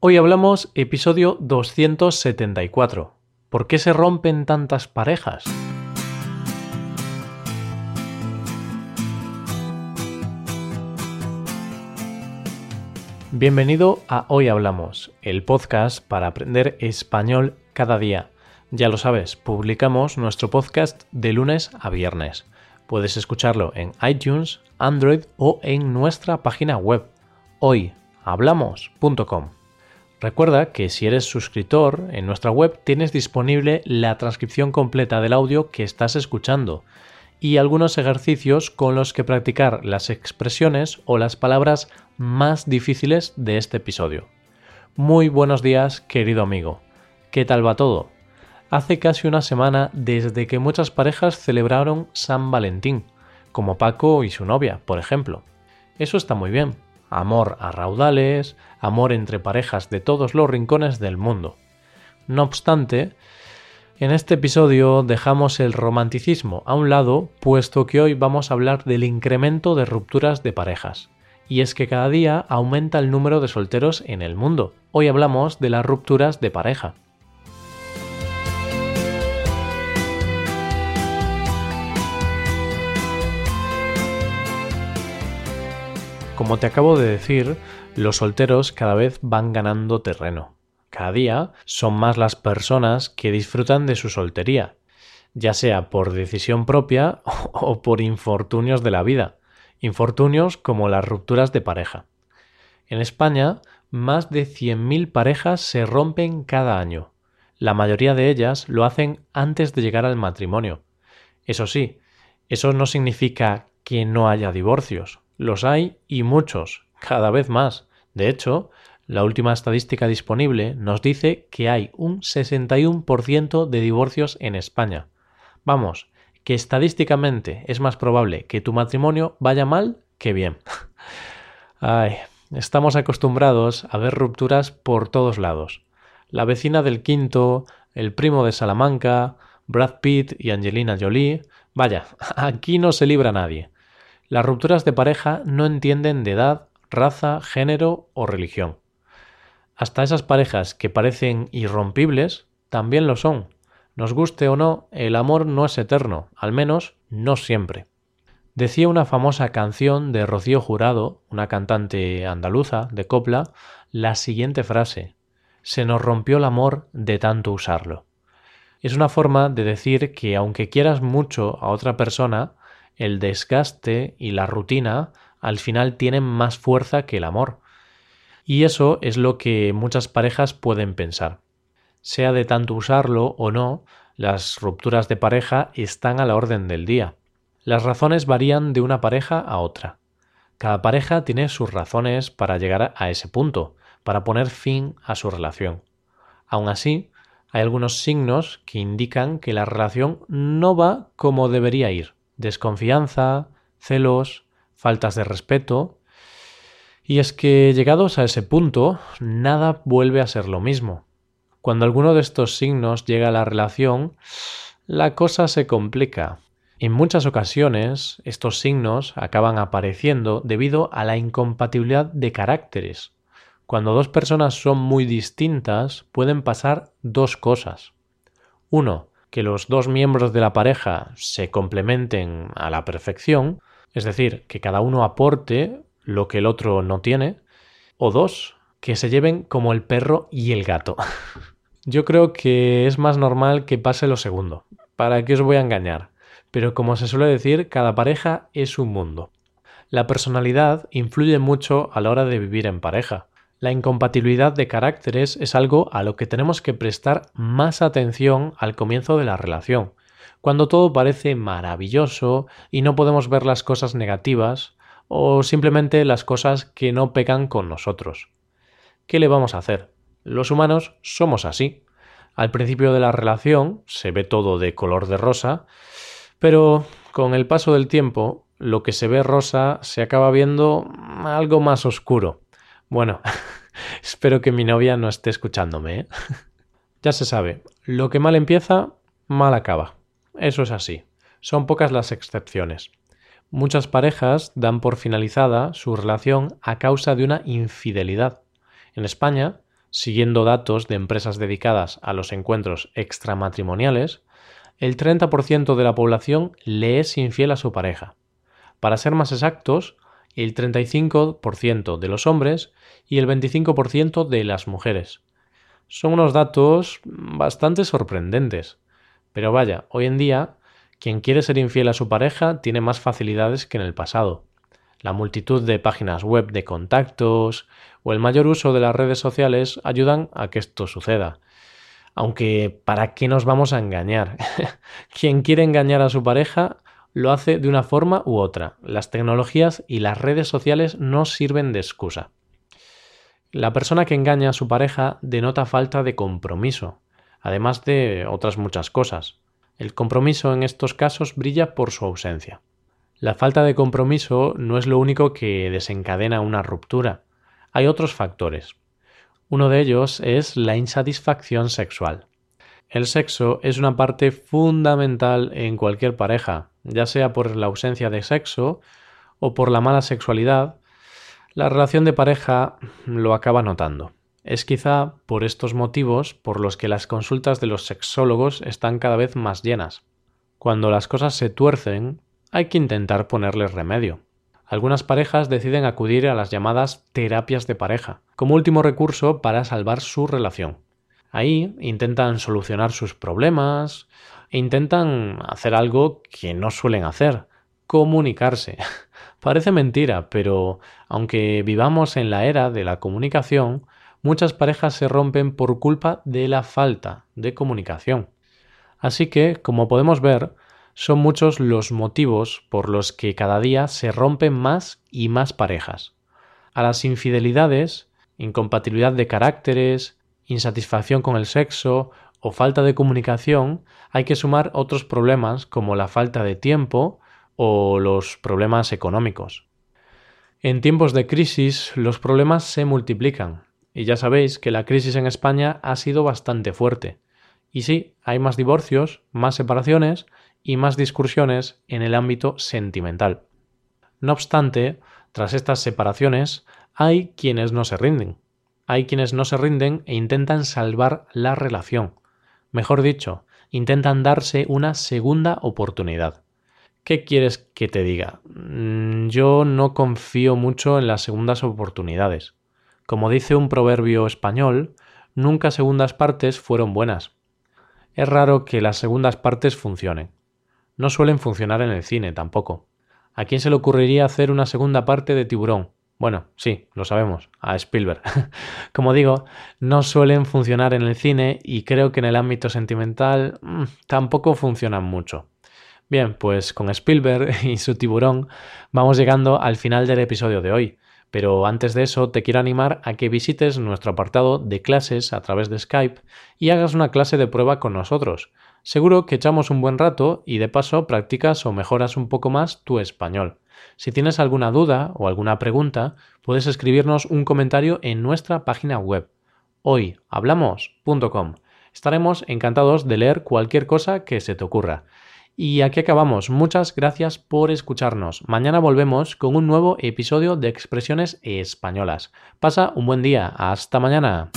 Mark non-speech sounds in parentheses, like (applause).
Hoy hablamos episodio 274. ¿Por qué se rompen tantas parejas? Bienvenido a Hoy Hablamos, el podcast para aprender español cada día. Ya lo sabes, publicamos nuestro podcast de lunes a viernes. Puedes escucharlo en iTunes, Android o en nuestra página web hoyhablamos.com. Recuerda que si eres suscriptor, en nuestra web tienes disponible la transcripción completa del audio que estás escuchando y algunos ejercicios con los que practicar las expresiones o las palabras más difíciles de este episodio. Muy buenos días, querido amigo. ¿Qué tal va todo? Hace casi una semana desde que muchas parejas celebraron San Valentín, como Paco y su novia, por ejemplo. Eso está muy bien, amor a raudales, amor entre parejas de todos los rincones del mundo. No obstante, en este episodio dejamos el romanticismo a un lado, puesto que hoy vamos a hablar del incremento de rupturas de parejas. Y es que cada día aumenta el número de solteros en el mundo. Hoy hablamos de las rupturas de pareja. Como te acabo de decir, los solteros cada vez van ganando terreno. Cada día son más las personas que disfrutan de su soltería, ya sea por decisión propia (laughs) o por infortunios de la vida, infortunios como las rupturas de pareja. En España, más de 100.000 parejas se rompen cada año. La mayoría de ellas lo hacen antes de llegar al matrimonio. Eso sí, eso no significa que no haya divorcios. Los hay y muchos, cada vez más. De hecho, la última estadística disponible nos dice que hay un 61% de divorcios en España. Vamos, que estadísticamente es más probable que tu matrimonio vaya mal que bien. (laughs) Ay, estamos acostumbrados a ver rupturas por todos lados. La vecina del quinto, el primo de Salamanca, Brad Pitt y Angelina Jolie. Vaya, (laughs) aquí no se libra nadie. Las rupturas de pareja no entienden de edad, raza, género o religión. Hasta esas parejas que parecen irrompibles también lo son. Nos guste o no, el amor no es eterno, al menos no siempre. Decía una famosa canción de Rocío Jurado, una cantante andaluza de copla, la siguiente frase Se nos rompió el amor de tanto usarlo. Es una forma de decir que aunque quieras mucho a otra persona, el desgaste y la rutina al final tienen más fuerza que el amor. Y eso es lo que muchas parejas pueden pensar. Sea de tanto usarlo o no, las rupturas de pareja están a la orden del día. Las razones varían de una pareja a otra. Cada pareja tiene sus razones para llegar a ese punto, para poner fin a su relación. Aun así, hay algunos signos que indican que la relación no va como debería ir desconfianza, celos, faltas de respeto. Y es que llegados a ese punto, nada vuelve a ser lo mismo. Cuando alguno de estos signos llega a la relación, la cosa se complica. En muchas ocasiones, estos signos acaban apareciendo debido a la incompatibilidad de caracteres. Cuando dos personas son muy distintas, pueden pasar dos cosas. Uno, que los dos miembros de la pareja se complementen a la perfección, es decir, que cada uno aporte lo que el otro no tiene, o dos, que se lleven como el perro y el gato. (laughs) Yo creo que es más normal que pase lo segundo. ¿Para qué os voy a engañar? Pero como se suele decir, cada pareja es un mundo. La personalidad influye mucho a la hora de vivir en pareja. La incompatibilidad de caracteres es algo a lo que tenemos que prestar más atención al comienzo de la relación, cuando todo parece maravilloso y no podemos ver las cosas negativas o simplemente las cosas que no pecan con nosotros. ¿Qué le vamos a hacer? Los humanos somos así. Al principio de la relación se ve todo de color de rosa, pero con el paso del tiempo lo que se ve rosa se acaba viendo algo más oscuro. Bueno, (laughs) espero que mi novia no esté escuchándome. ¿eh? (laughs) ya se sabe, lo que mal empieza, mal acaba. Eso es así. Son pocas las excepciones. Muchas parejas dan por finalizada su relación a causa de una infidelidad. En España, siguiendo datos de empresas dedicadas a los encuentros extramatrimoniales, el 30% de la población le es infiel a su pareja. Para ser más exactos, el 35% de los hombres y el 25% de las mujeres. Son unos datos bastante sorprendentes. Pero vaya, hoy en día, quien quiere ser infiel a su pareja tiene más facilidades que en el pasado. La multitud de páginas web de contactos o el mayor uso de las redes sociales ayudan a que esto suceda. Aunque, ¿para qué nos vamos a engañar? (laughs) Quien quiere engañar a su pareja lo hace de una forma u otra. Las tecnologías y las redes sociales no sirven de excusa. La persona que engaña a su pareja denota falta de compromiso, además de otras muchas cosas. El compromiso en estos casos brilla por su ausencia. La falta de compromiso no es lo único que desencadena una ruptura. Hay otros factores. Uno de ellos es la insatisfacción sexual. El sexo es una parte fundamental en cualquier pareja, ya sea por la ausencia de sexo o por la mala sexualidad, la relación de pareja lo acaba notando. Es quizá por estos motivos por los que las consultas de los sexólogos están cada vez más llenas. Cuando las cosas se tuercen, hay que intentar ponerles remedio. Algunas parejas deciden acudir a las llamadas terapias de pareja, como último recurso para salvar su relación. Ahí intentan solucionar sus problemas intentan hacer algo que no suelen hacer, comunicarse. (laughs) Parece mentira, pero aunque vivamos en la era de la comunicación, muchas parejas se rompen por culpa de la falta de comunicación. Así que, como podemos ver, son muchos los motivos por los que cada día se rompen más y más parejas. A las infidelidades, incompatibilidad de caracteres, insatisfacción con el sexo o falta de comunicación, hay que sumar otros problemas como la falta de tiempo o los problemas económicos. En tiempos de crisis los problemas se multiplican, y ya sabéis que la crisis en España ha sido bastante fuerte. Y sí, hay más divorcios, más separaciones y más discusiones en el ámbito sentimental. No obstante, tras estas separaciones, hay quienes no se rinden. Hay quienes no se rinden e intentan salvar la relación. Mejor dicho, intentan darse una segunda oportunidad. ¿Qué quieres que te diga? Mm, yo no confío mucho en las segundas oportunidades. Como dice un proverbio español, nunca segundas partes fueron buenas. Es raro que las segundas partes funcionen. No suelen funcionar en el cine tampoco. ¿A quién se le ocurriría hacer una segunda parte de Tiburón? Bueno, sí, lo sabemos, a Spielberg. (laughs) Como digo, no suelen funcionar en el cine y creo que en el ámbito sentimental mm, tampoco funcionan mucho. Bien, pues con Spielberg (laughs) y su tiburón vamos llegando al final del episodio de hoy. Pero antes de eso te quiero animar a que visites nuestro apartado de clases a través de Skype y hagas una clase de prueba con nosotros. Seguro que echamos un buen rato y de paso practicas o mejoras un poco más tu español. Si tienes alguna duda o alguna pregunta, puedes escribirnos un comentario en nuestra página web hoyhablamos.com. Estaremos encantados de leer cualquier cosa que se te ocurra. Y aquí acabamos. Muchas gracias por escucharnos. Mañana volvemos con un nuevo episodio de Expresiones Españolas. Pasa un buen día. Hasta mañana.